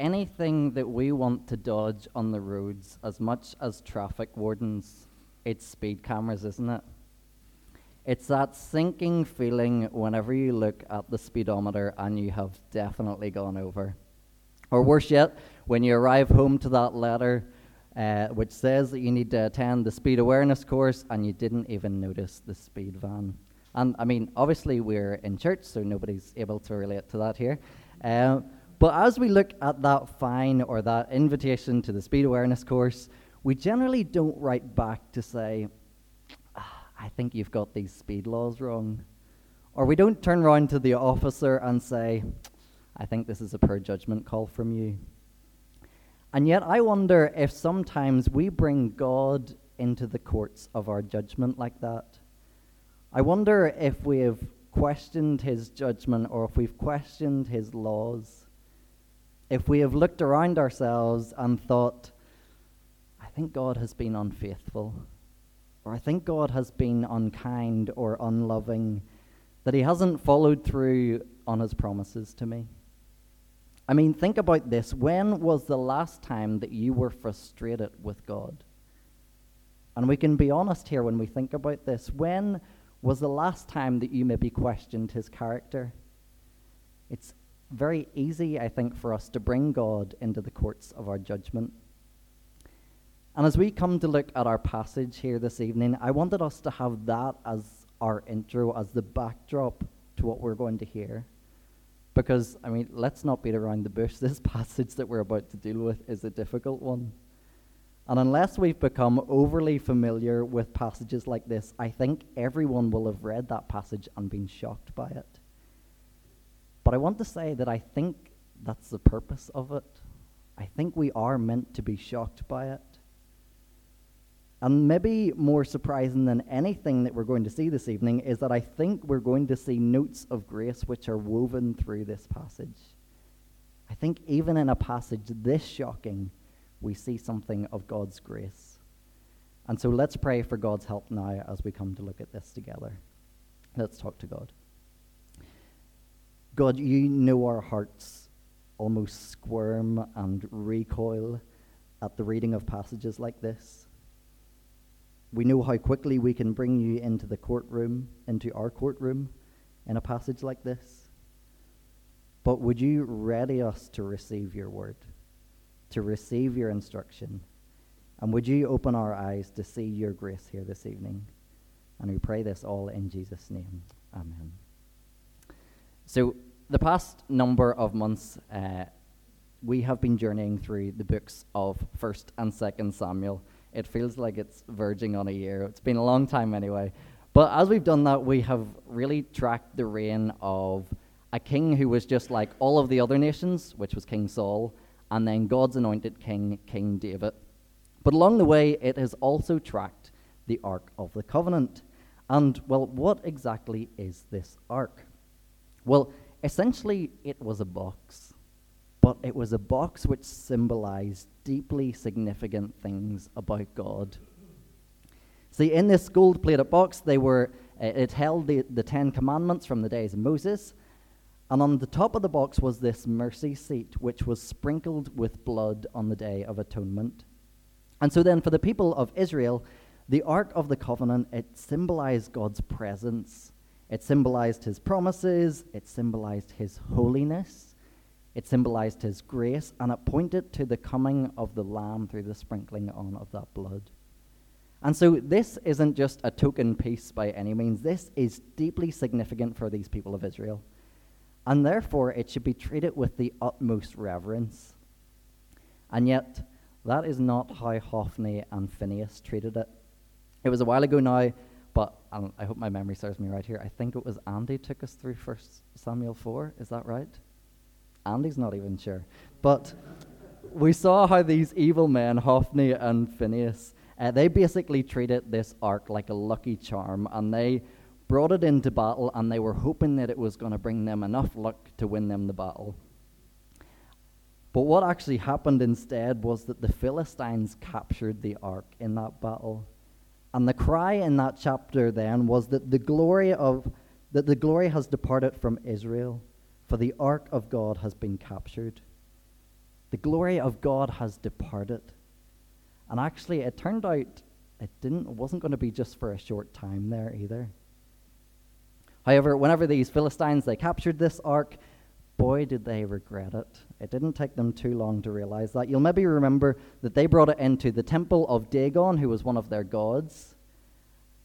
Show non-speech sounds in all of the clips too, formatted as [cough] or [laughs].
anything that we want to dodge on the roads as much as traffic wardens, it's speed cameras, isn't it? It's that sinking feeling whenever you look at the speedometer and you have definitely gone over. Or worse yet, when you arrive home to that letter uh, which says that you need to attend the speed awareness course and you didn't even notice the speed van. And I mean, obviously, we're in church, so nobody's able to relate to that here. Uh, but as we look at that fine or that invitation to the speed awareness course, we generally don't write back to say, ah, I think you've got these speed laws wrong. Or we don't turn around to the officer and say, I think this is a poor judgment call from you. And yet, I wonder if sometimes we bring God into the courts of our judgment like that. I wonder if we have questioned his judgment or if we've questioned his laws if we have looked around ourselves and thought, I think God has been unfaithful, or I think God has been unkind or unloving, that He hasn't followed through on His promises to me. I mean, think about this. When was the last time that you were frustrated with God? And we can be honest here when we think about this. When was the last time that you maybe questioned His character? It's very easy, I think, for us to bring God into the courts of our judgment. And as we come to look at our passage here this evening, I wanted us to have that as our intro, as the backdrop to what we're going to hear. Because, I mean, let's not beat around the bush. [laughs] This passage that we're about to deal with is a difficult one. And unless we've become overly familiar with passages like this, I think everyone will have read that passage and been shocked by it. But I want to say that I think that's the purpose of it. I think we are meant to be shocked by it. And maybe more surprising than anything that we're going to see this evening is that I think we're going to see notes of grace which are woven through this passage. I think even in a passage this shocking, we see something of God's grace. And so let's pray for God's help now as we come to look at this together. Let's talk to God. God, you know our hearts almost squirm and recoil at the reading of passages like this. We know how quickly we can bring you into the courtroom, into our courtroom, in a passage like this. But would you ready us to receive your word, to receive your instruction? And would you open our eyes to see your grace here this evening? And we pray this all in Jesus' name. Amen. So, the past number of months, uh, we have been journeying through the books of 1st and 2nd Samuel. It feels like it's verging on a year. It's been a long time anyway. But as we've done that, we have really tracked the reign of a king who was just like all of the other nations, which was King Saul, and then God's anointed king, King David. But along the way, it has also tracked the Ark of the Covenant. And, well, what exactly is this Ark? Well, Essentially, it was a box, but it was a box which symbolized deeply significant things about God. See, in this gold plated box, they were, uh, it held the, the Ten Commandments from the days of Moses. And on the top of the box was this mercy seat, which was sprinkled with blood on the Day of Atonement. And so then, for the people of Israel, the Ark of the Covenant, it symbolized God's presence it symbolized his promises, it symbolized his holiness, it symbolized his grace, and it pointed to the coming of the Lamb through the sprinkling on of that blood. And so this isn't just a token piece by any means. This is deeply significant for these people of Israel. And therefore, it should be treated with the utmost reverence. And yet, that is not how Hophni and Phinehas treated it. It was a while ago now but um, I hope my memory serves me right here. I think it was Andy took us through First Samuel 4. Is that right? Andy's not even sure. But we saw how these evil men, Hophni and Phinehas, uh, they basically treated this ark like a lucky charm, and they brought it into battle, and they were hoping that it was going to bring them enough luck to win them the battle. But what actually happened instead was that the Philistines captured the ark in that battle. And the cry in that chapter then was that the glory of that the glory has departed from Israel, for the ark of God has been captured. The glory of God has departed. And actually, it turned out it didn't it wasn't going to be just for a short time there either. However, whenever these Philistines they captured this ark, boy did they regret it. It didn't take them too long to realize that. You'll maybe remember that they brought it into the temple of Dagon, who was one of their gods.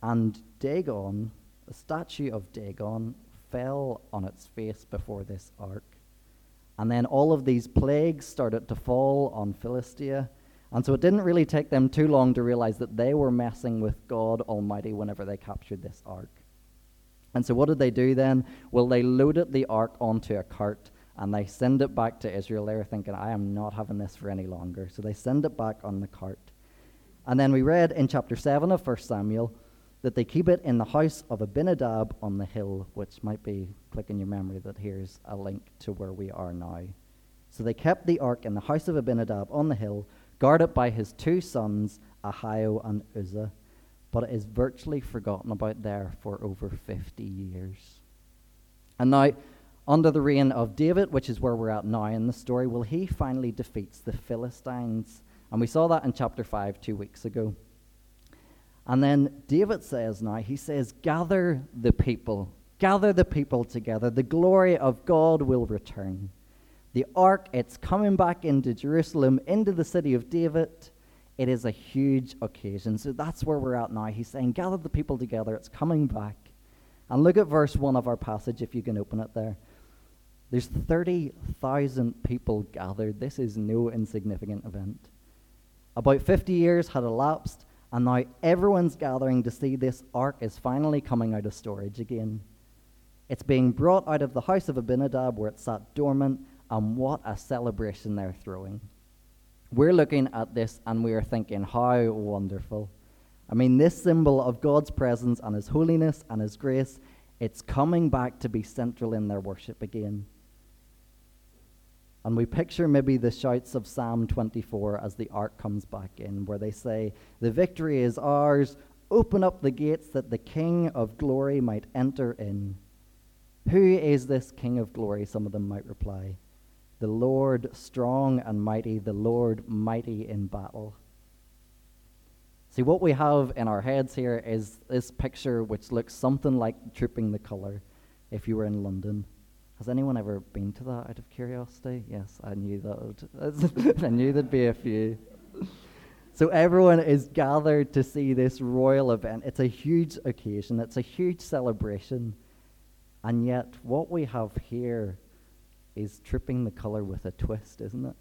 And Dagon, the statue of Dagon, fell on its face before this ark. And then all of these plagues started to fall on Philistia. And so it didn't really take them too long to realize that they were messing with God Almighty whenever they captured this ark. And so what did they do then? Well, they loaded the ark onto a cart and they send it back to Israel. They were thinking, I am not having this for any longer. So they send it back on the cart. And then we read in chapter 7 of 1 Samuel that they keep it in the house of Abinadab on the hill, which might be clicking your memory that here's a link to where we are now. So they kept the ark in the house of Abinadab on the hill, guarded by his two sons, Ahio and Uzzah, but it is virtually forgotten about there for over 50 years. And now, under the reign of David, which is where we're at now in the story, well, he finally defeats the Philistines. And we saw that in chapter 5 two weeks ago. And then David says now, he says, Gather the people, gather the people together. The glory of God will return. The ark, it's coming back into Jerusalem, into the city of David. It is a huge occasion. So that's where we're at now. He's saying, Gather the people together. It's coming back. And look at verse 1 of our passage, if you can open it there. There's 30,000 people gathered. This is no insignificant event. About 50 years had elapsed, and now everyone's gathering to see this ark is finally coming out of storage again. It's being brought out of the house of Abinadab where it sat dormant, and what a celebration they're throwing. We're looking at this and we are thinking, how wonderful. I mean, this symbol of God's presence and His holiness and His grace, it's coming back to be central in their worship again. And we picture maybe the shouts of Psalm 24 as the ark comes back in, where they say, The victory is ours. Open up the gates that the King of glory might enter in. Who is this King of glory? Some of them might reply. The Lord strong and mighty, the Lord mighty in battle. See, what we have in our heads here is this picture which looks something like Trooping the Colour if you were in London. Has anyone ever been to that out of curiosity? Yes, I knew that. [laughs] I knew there'd be a few. So everyone is gathered to see this royal event. It's a huge occasion, it's a huge celebration. And yet, what we have here is tripping the Colour with a twist, isn't it?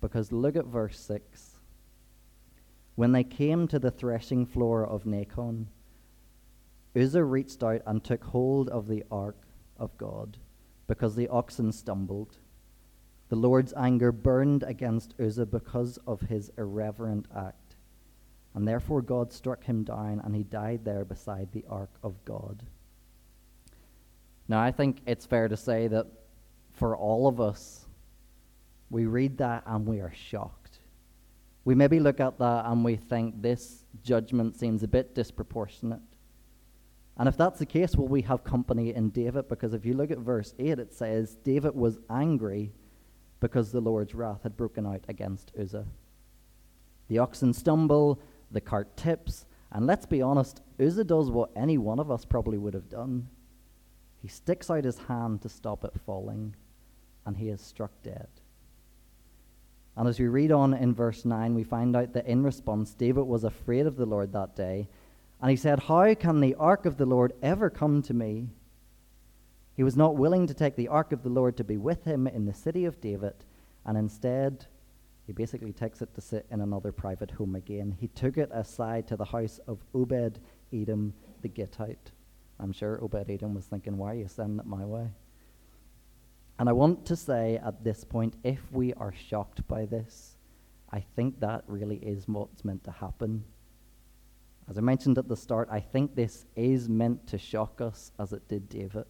Because look at verse 6. When they came to the threshing floor of Nacon, Uzzah reached out and took hold of the ark of God because the oxen stumbled. The Lord's anger burned against Uzzah because of his irreverent act. And therefore God struck him down, and he died there beside the ark of God. Now, I think it's fair to say that for all of us, we read that and we are shocked. We maybe look at that and we think this judgment seems a bit disproportionate. And if that's the case, will we have company in David? Because if you look at verse 8, it says, David was angry because the Lord's wrath had broken out against Uzzah. The oxen stumble, the cart tips, and let's be honest, Uzzah does what any one of us probably would have done. He sticks out his hand to stop it falling, and he is struck dead. And as we read on in verse 9, we find out that in response, David was afraid of the Lord that day and he said, How can the ark of the Lord ever come to me? He was not willing to take the ark of the Lord to be with him in the city of David, and instead, he basically takes it to sit in another private home again. He took it aside to the house of Obed Edom the Gittite. I'm sure Obed Edom was thinking, Why are you sending it my way? And I want to say at this point, if we are shocked by this, I think that really is what's meant to happen as I mentioned at the start, I think this is meant to shock us as it did David.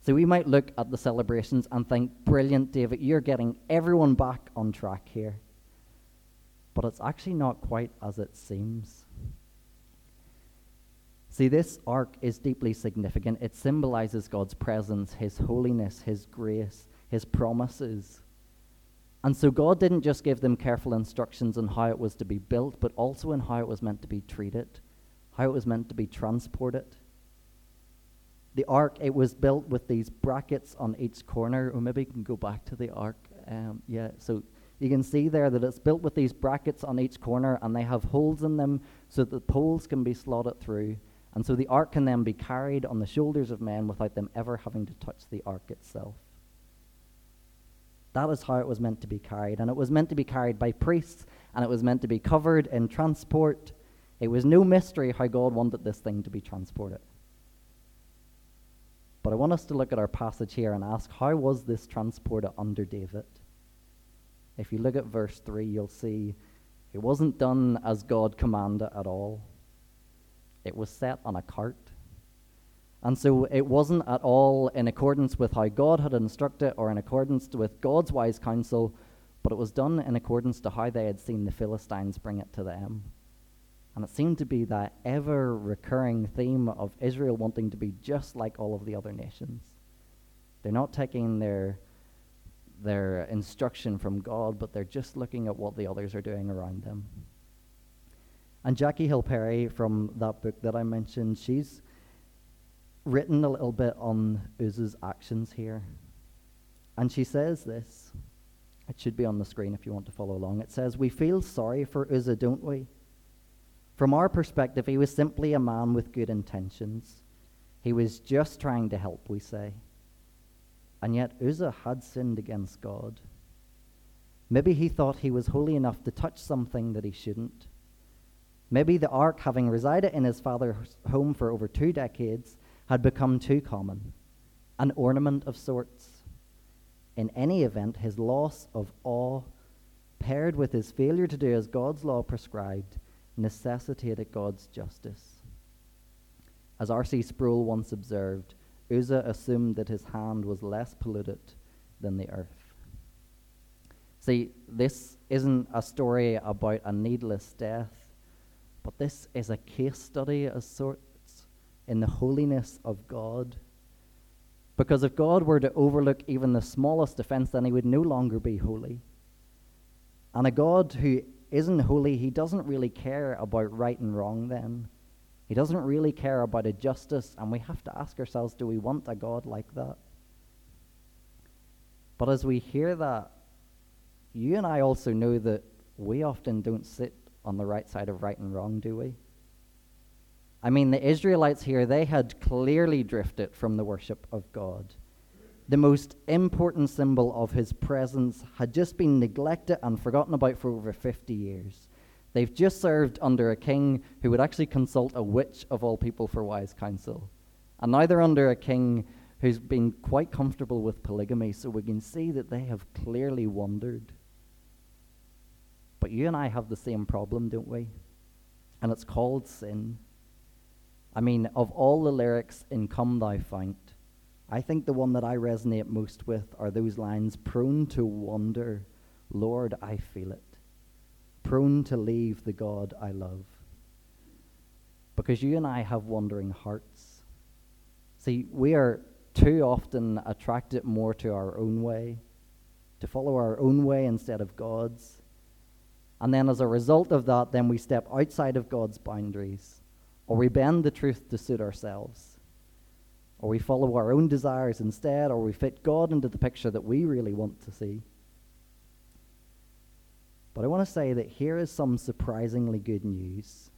So we might look at the celebrations and think, brilliant, David, you're getting everyone back on track here. But it's actually not quite as it seems. See, this ark is deeply significant. It symbolizes God's presence, His holiness, His grace, His promises. And so God didn't just give them careful instructions on how it was to be built, but also on how it was meant to be treated, how it was meant to be transported. The ark, it was built with these brackets on each corner, or maybe you can go back to the ark. Um, yeah, so you can see there that it's built with these brackets on each corner, and they have holes in them so that the poles can be slotted through. And so the ark can then be carried on the shoulders of men without them ever having to touch the ark itself. That is how it was meant to be carried. And it was meant to be carried by priests, and it was meant to be covered in transport. It was no mystery how God wanted this thing to be transported. But I want us to look at our passage here and ask how was this transported under David? If you look at verse 3, you'll see it wasn't done as God commanded at all. It was set on a cart. And so it wasn't at all in accordance with how God had instructed or in accordance with God's wise counsel, but it was done in accordance to how they had seen the Philistines bring it to them. And it seemed to be that ever recurring theme of Israel wanting to be just like all of the other nations. They're not taking their, their instruction from God, but they're just looking at what the others are doing around them. And Jackie Hill Perry from that book that I mentioned, she's written a little bit on Uzzah's actions here. And she says this. It should be on the screen if you want to follow along. It says, We feel sorry for Uzzah, don't we? From our perspective, he was simply a man with good intentions. He was just trying to help, we say. And yet Uzzah had sinned against God. Maybe he thought he was holy enough to touch something that he shouldn't. Maybe the ark, having resided in his father's home for over two decades, had become too common, an ornament of sorts. In any event, his loss of awe, paired with his failure to do as God's law prescribed, necessitated God's justice. As R.C. Sproul once observed, Uzzah assumed that his hand was less polluted than the earth. See, this isn't a story about a needless death, but this is a case study of sorts in the holiness of God. Because if God were to overlook even the smallest offense, then he would no longer be holy. And a God who isn't holy, he doesn't really care about right and wrong then. He doesn't really care about a justice, and we have to ask ourselves do we want a God like that? But as we hear that, you and I also know that we often don't sit on the right side of right and wrong, do we? I mean, the Israelites here, they had clearly drifted from the worship of God. The most important symbol of his presence had just been neglected and forgotten about for over 50 years. They've just served under a king who would actually consult a witch of all people for wise counsel. And now they're under a king who's been quite comfortable with polygamy, so we can see that they have clearly wandered. But you and I have the same problem, don't we? And it's called sin. I mean, of all the lyrics in Come Thou Fount, I think the one that I resonate most with are those lines prone to wander, Lord, I feel it. Prone to leave the God I love. Because you and I have wandering hearts. See, we are too often attracted more to our own way, to follow our own way instead of God's. And then as a result of that, then we step outside of God's boundaries or we bend the truth to suit ourselves, or we follow our own desires instead, or we fit God into the picture that we really want to see. But I want to say that here is some surprisingly good news.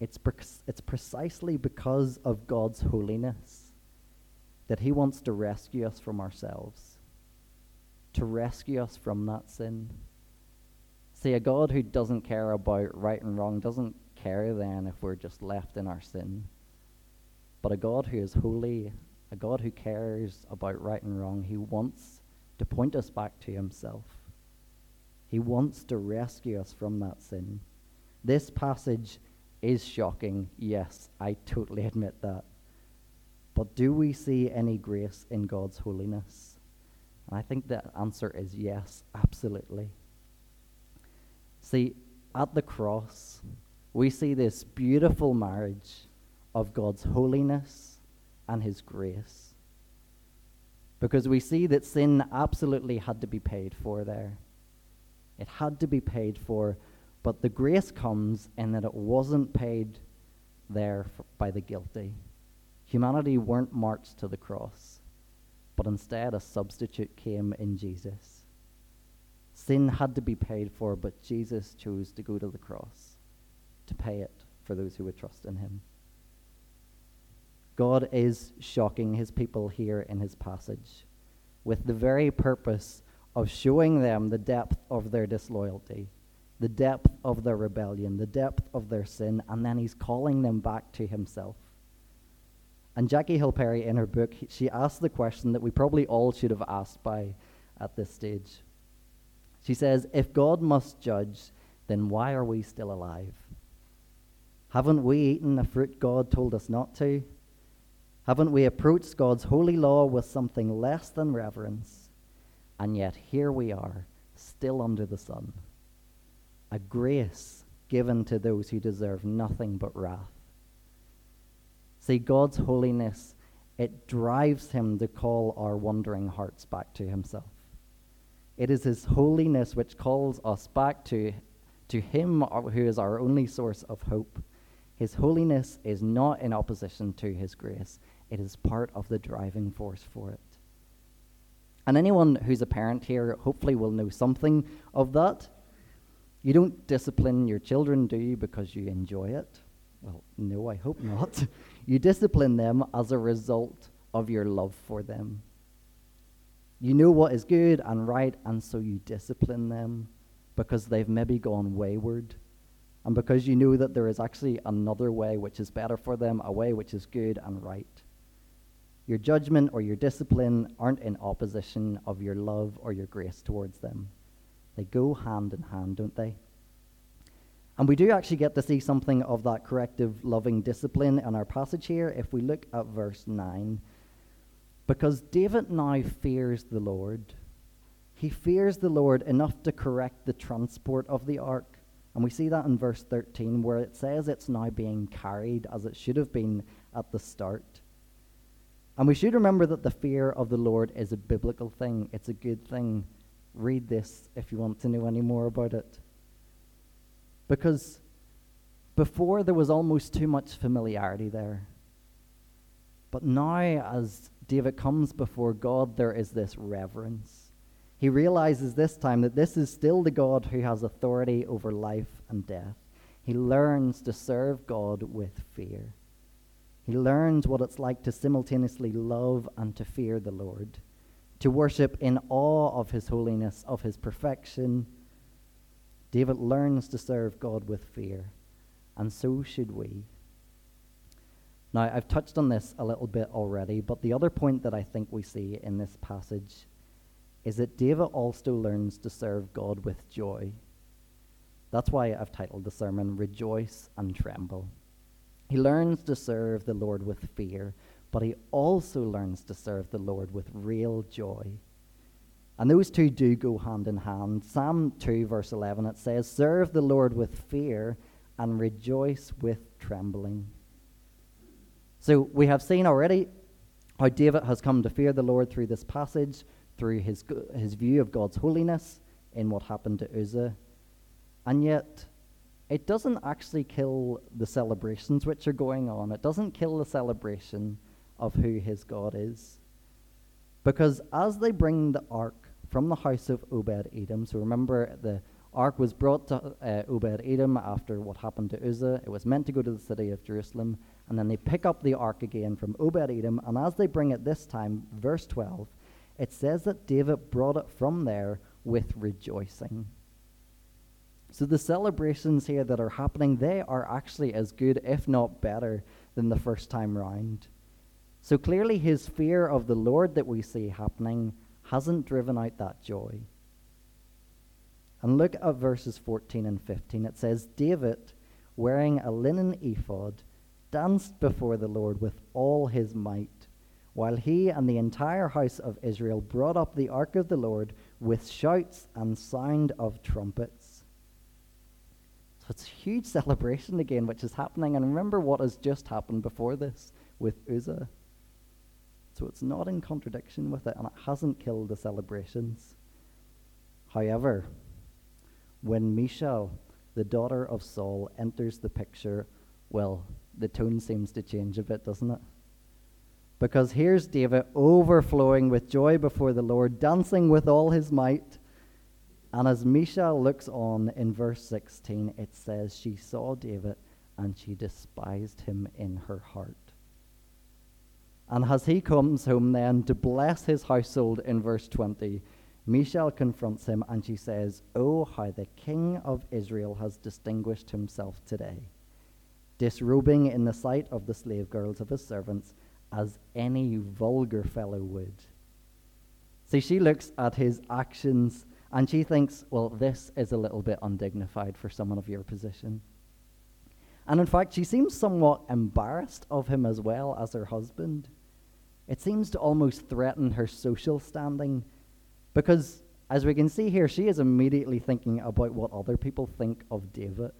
It's, pre- it's precisely because of God's holiness that He wants to rescue us from ourselves, to rescue us from that sin. See, a God who doesn't care about right and wrong doesn't care then if we're just left in our sin. But a God who is holy, a God who cares about right and wrong, he wants to point us back to himself. He wants to rescue us from that sin. This passage is shocking. Yes, I totally [laughs] admit that. But do we see any grace in God's holiness? And I think the answer is yes, absolutely. See, at the cross, we see this beautiful marriage of God's holiness and his grace. Because we see that sin absolutely had to be paid for there. It had to be paid for, but the grace comes in that it wasn't paid there by the guilty. Humanity weren't marched to the cross, but instead a substitute came in Jesus. Sin had to be paid for, but Jesus chose to go to the cross to pay it for those who would trust in him. God is shocking his people here in his passage with the very purpose of showing them the depth of their disloyalty, the depth of their rebellion, the depth of their sin, and then he's calling them back to himself. And Jackie Hill Perry, in her book, she asked the question that we probably all should have asked by at this stage. She says, If God must judge, then why are we still alive? Haven't we eaten the fruit God told us not to? Haven't we approached God's holy law with something less than reverence? And yet here we are, still under the sun. A grace given to those who deserve nothing but wrath. See, God's holiness, it drives him to call our wandering hearts back to himself. It is his holiness which calls us back to, to him who is our only source of hope. His holiness is not in opposition to his grace. It is part of the driving force for it. And anyone who's a parent here hopefully will know something of that. You don't discipline your children, do you, because you enjoy it? Well, no, I hope not. [laughs] you discipline them as a result of your love for them. You know what is good and right, and so you discipline them because they've maybe gone wayward, and because you know that there is actually another way which is better for them, a way which is good and right. Your judgment or your discipline aren't in opposition of your love or your grace towards them. They go hand in hand, don't they? And we do actually get to see something of that corrective, loving discipline in our passage here if we look at verse 9. Because David now fears the Lord. He fears the Lord enough to correct the transport of the ark. And we see that in verse 13, where it says it's now being carried as it should have been at the start. And we should remember that the fear of the Lord is a biblical thing, it's a good thing. Read this if you want to know any more about it. Because before there was almost too much familiarity there. But now, as David comes before God, there is this reverence. He realizes this time that this is still the God who has authority over life and death. He learns to serve God with fear. He learns what it's like to simultaneously love and to fear the Lord, to worship in awe of his holiness, of his perfection. David learns to serve God with fear, and so should we. Now, I've touched on this a little bit already, but the other point that I think we see in this passage is that David also learns to serve God with joy. That's why I've titled the sermon Rejoice and Tremble. He learns to serve the Lord with fear, but he also learns to serve the Lord with real joy. And those two do go hand in hand. Psalm 2, verse 11, it says, Serve the Lord with fear and rejoice with trembling. So we have seen already how David has come to fear the Lord through this passage, through his, his view of God's holiness in what happened to Uzzah. And yet, it doesn't actually kill the celebrations which are going on. It doesn't kill the celebration of who his God is. Because as they bring the ark from the house of Obed Edom, so remember the ark was brought to uh, Obed Edom after what happened to Uzzah. It was meant to go to the city of Jerusalem. And then they pick up the ark again from Obed Edom. And as they bring it this time, verse 12, it says that David brought it from there with rejoicing. So the celebrations here that are happening, they are actually as good, if not better, than the first time round. So clearly, his fear of the Lord that we see happening hasn't driven out that joy. And look at verses 14 and 15. It says, David, wearing a linen ephod, danced before the Lord with all his might, while he and the entire house of Israel brought up the ark of the Lord with shouts and sound of trumpets. So it's a huge [laughs] celebration again, which is happening. And remember what has just happened before this with Uzzah. So it's not in contradiction with it, and it hasn't killed the celebrations. However, when Michal, the daughter of Saul, enters the picture, well, the tone seems to change a bit, doesn't it? Because here's David overflowing with joy before the Lord, dancing with all his might. And as Michal looks on in verse 16, it says, She saw David and she despised him in her heart. And as he comes home then to bless his household in verse 20, Michal confronts him and she says, Oh, how the king of Israel has distinguished himself today, disrobing in the sight of the slave girls of his servants as any vulgar fellow would. See, she looks at his actions and she thinks, well, this is a little bit undignified for someone of your position. And in fact, she seems somewhat embarrassed of him as well as her husband. It seems to almost threaten her social standing because, as we can see here, she is immediately thinking about what other people think of David.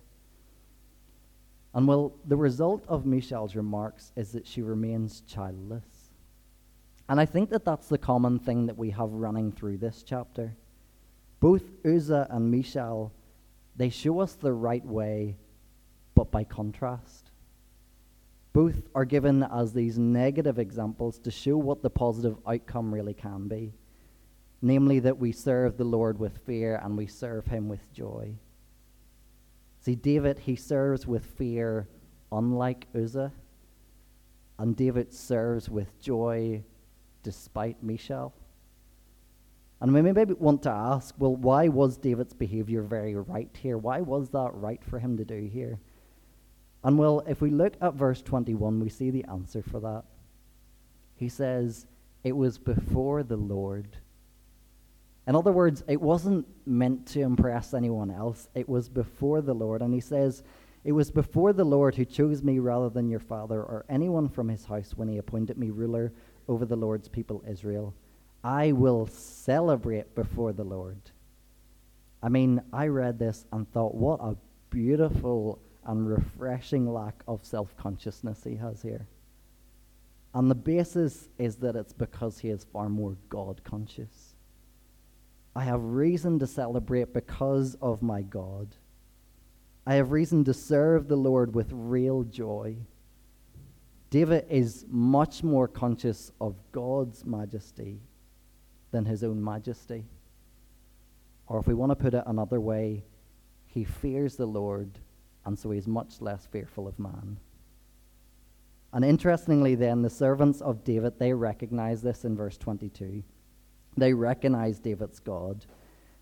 And well, the result of Michal's remarks is that she remains childless. And I think that that's the common thing that we have running through this chapter. Both Uzzah and Michal, they show us the right way, but by contrast. Both are given as these negative examples to show what the positive outcome really can be namely, that we serve the Lord with fear and we serve him with joy. See, David, he serves with fear, unlike Uzzah, and David serves with joy despite Michal. And we maybe want to ask, well, why was David's behavior very right here? Why was that right for him to do here? And well, if we look at verse 21, we see the answer for that. He says, It was before the Lord. In other words, it wasn't meant to impress anyone else, it was before the Lord. And he says, It was before the Lord who chose me rather than your father or anyone from his house when he appointed me ruler over the Lord's people Israel. I will celebrate before the Lord. I mean, I read this and thought, what a beautiful and refreshing lack of self consciousness he has here. And the basis is that it's because he is far more God conscious. I have reason to celebrate because of my God. I have reason to serve the Lord with real joy. David is much more conscious of God's majesty than his own majesty. Or if we want to put it another way, he fears the Lord, and so he's much less fearful of man. And interestingly, then, the servants of David, they recognize this in verse 22. They recognize David's God.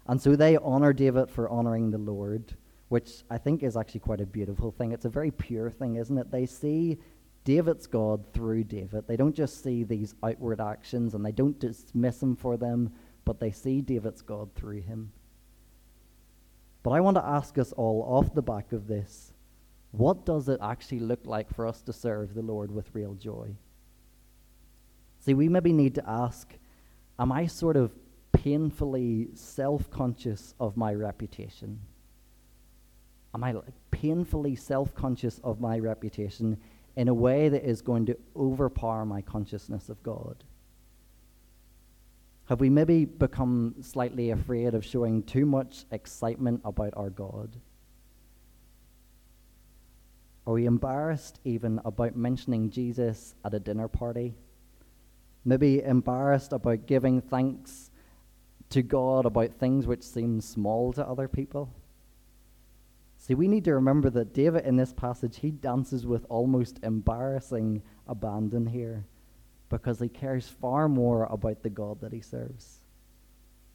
And so they honor David for honoring the Lord, which I think is actually quite a beautiful thing. It's a very pure thing, isn't it? They see David's God through David. They don't just see these outward actions and they don't dismiss him for them, but they see David's God through him. But I want to ask us all off the back of this what does it actually look like for us to serve the Lord with real joy? See, we maybe need to ask am I sort of painfully self conscious of my reputation? Am I painfully self conscious of my reputation in a way that is going to overpower my consciousness of God? Have we maybe become slightly afraid of showing too much excitement about our God? Are we embarrassed even about mentioning Jesus at a dinner party? Maybe embarrassed about giving thanks to God about things which seem small to other people. See, we need to remember that David in this passage, he dances with almost embarrassing abandon here because he cares far more about the God that he serves.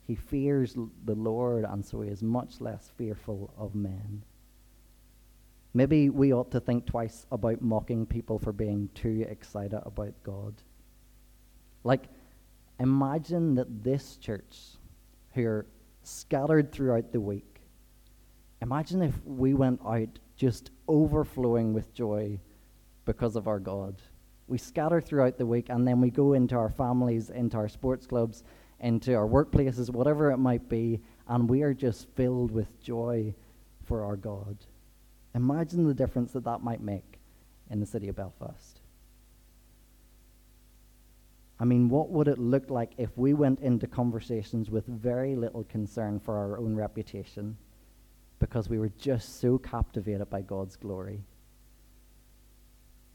He fears the Lord, and so he is much less fearful of men. Maybe we ought to think twice about mocking people for being too excited about God. Like, imagine that this church, who are scattered throughout the week, imagine if we went out just overflowing with joy because of our God. We scatter throughout the week and then we go into our families, into our sports clubs, into our workplaces, whatever it might be, and we are just filled with joy for our God. Imagine the difference that that might make in the city of Belfast. I mean, what would it look like if we went into conversations with very little concern for our own reputation because we were just so captivated by God's glory?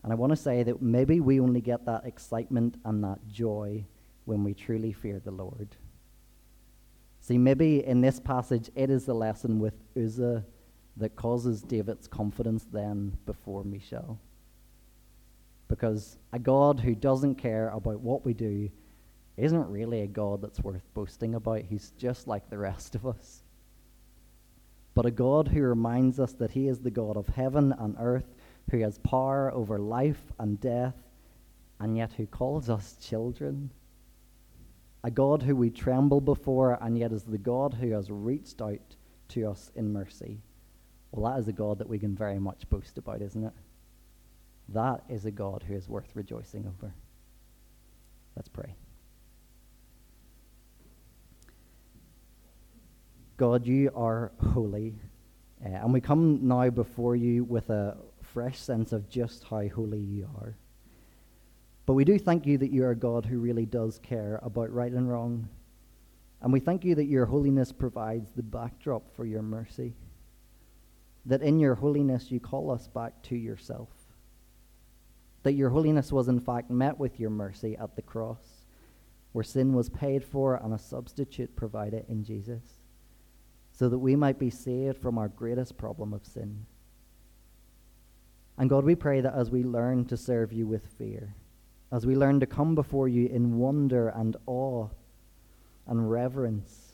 And I want to say that maybe we only get that excitement and that joy when we truly fear the Lord. See, maybe in this passage, it is the lesson with Uzzah that causes David's confidence then before Michal. Because a God who doesn't care about what we do isn't really a God that's worth boasting about. He's just like the rest of us. But a God who reminds us that He is the God of heaven and earth, who has power over life and death, and yet who calls us children. A God who we tremble before, and yet is the God who has reached out to us in mercy. Well, that is a God that we can very much boast about, isn't it? That is a God who is worth rejoicing over. Let's pray. God, you are holy. Uh, and we come now before you with a fresh sense of just how holy you are. But we do thank you that you are a God who really does care about right and wrong. And we thank you that your holiness provides the backdrop for your mercy. That in your holiness you call us back to yourself that your holiness was in fact met with your mercy at the cross, where sin was paid for and a substitute provided in Jesus, so that we might be saved from our greatest problem of sin. And God, we pray that as we learn to serve you with fear, as we learn to come before you in wonder and awe and reverence,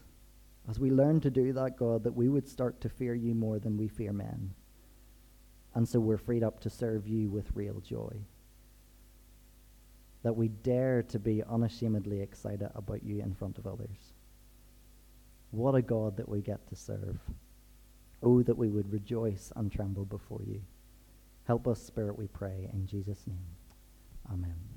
as we learn to do that, God, that we would start to fear you more than we fear men. And so we're freed up to serve you with real joy that we dare to be unashamedly excited about you in front of others. What a God that we get to serve. Oh, that we would rejoice and tremble before you. Help us, Spirit, we pray, in Jesus' name. Amen.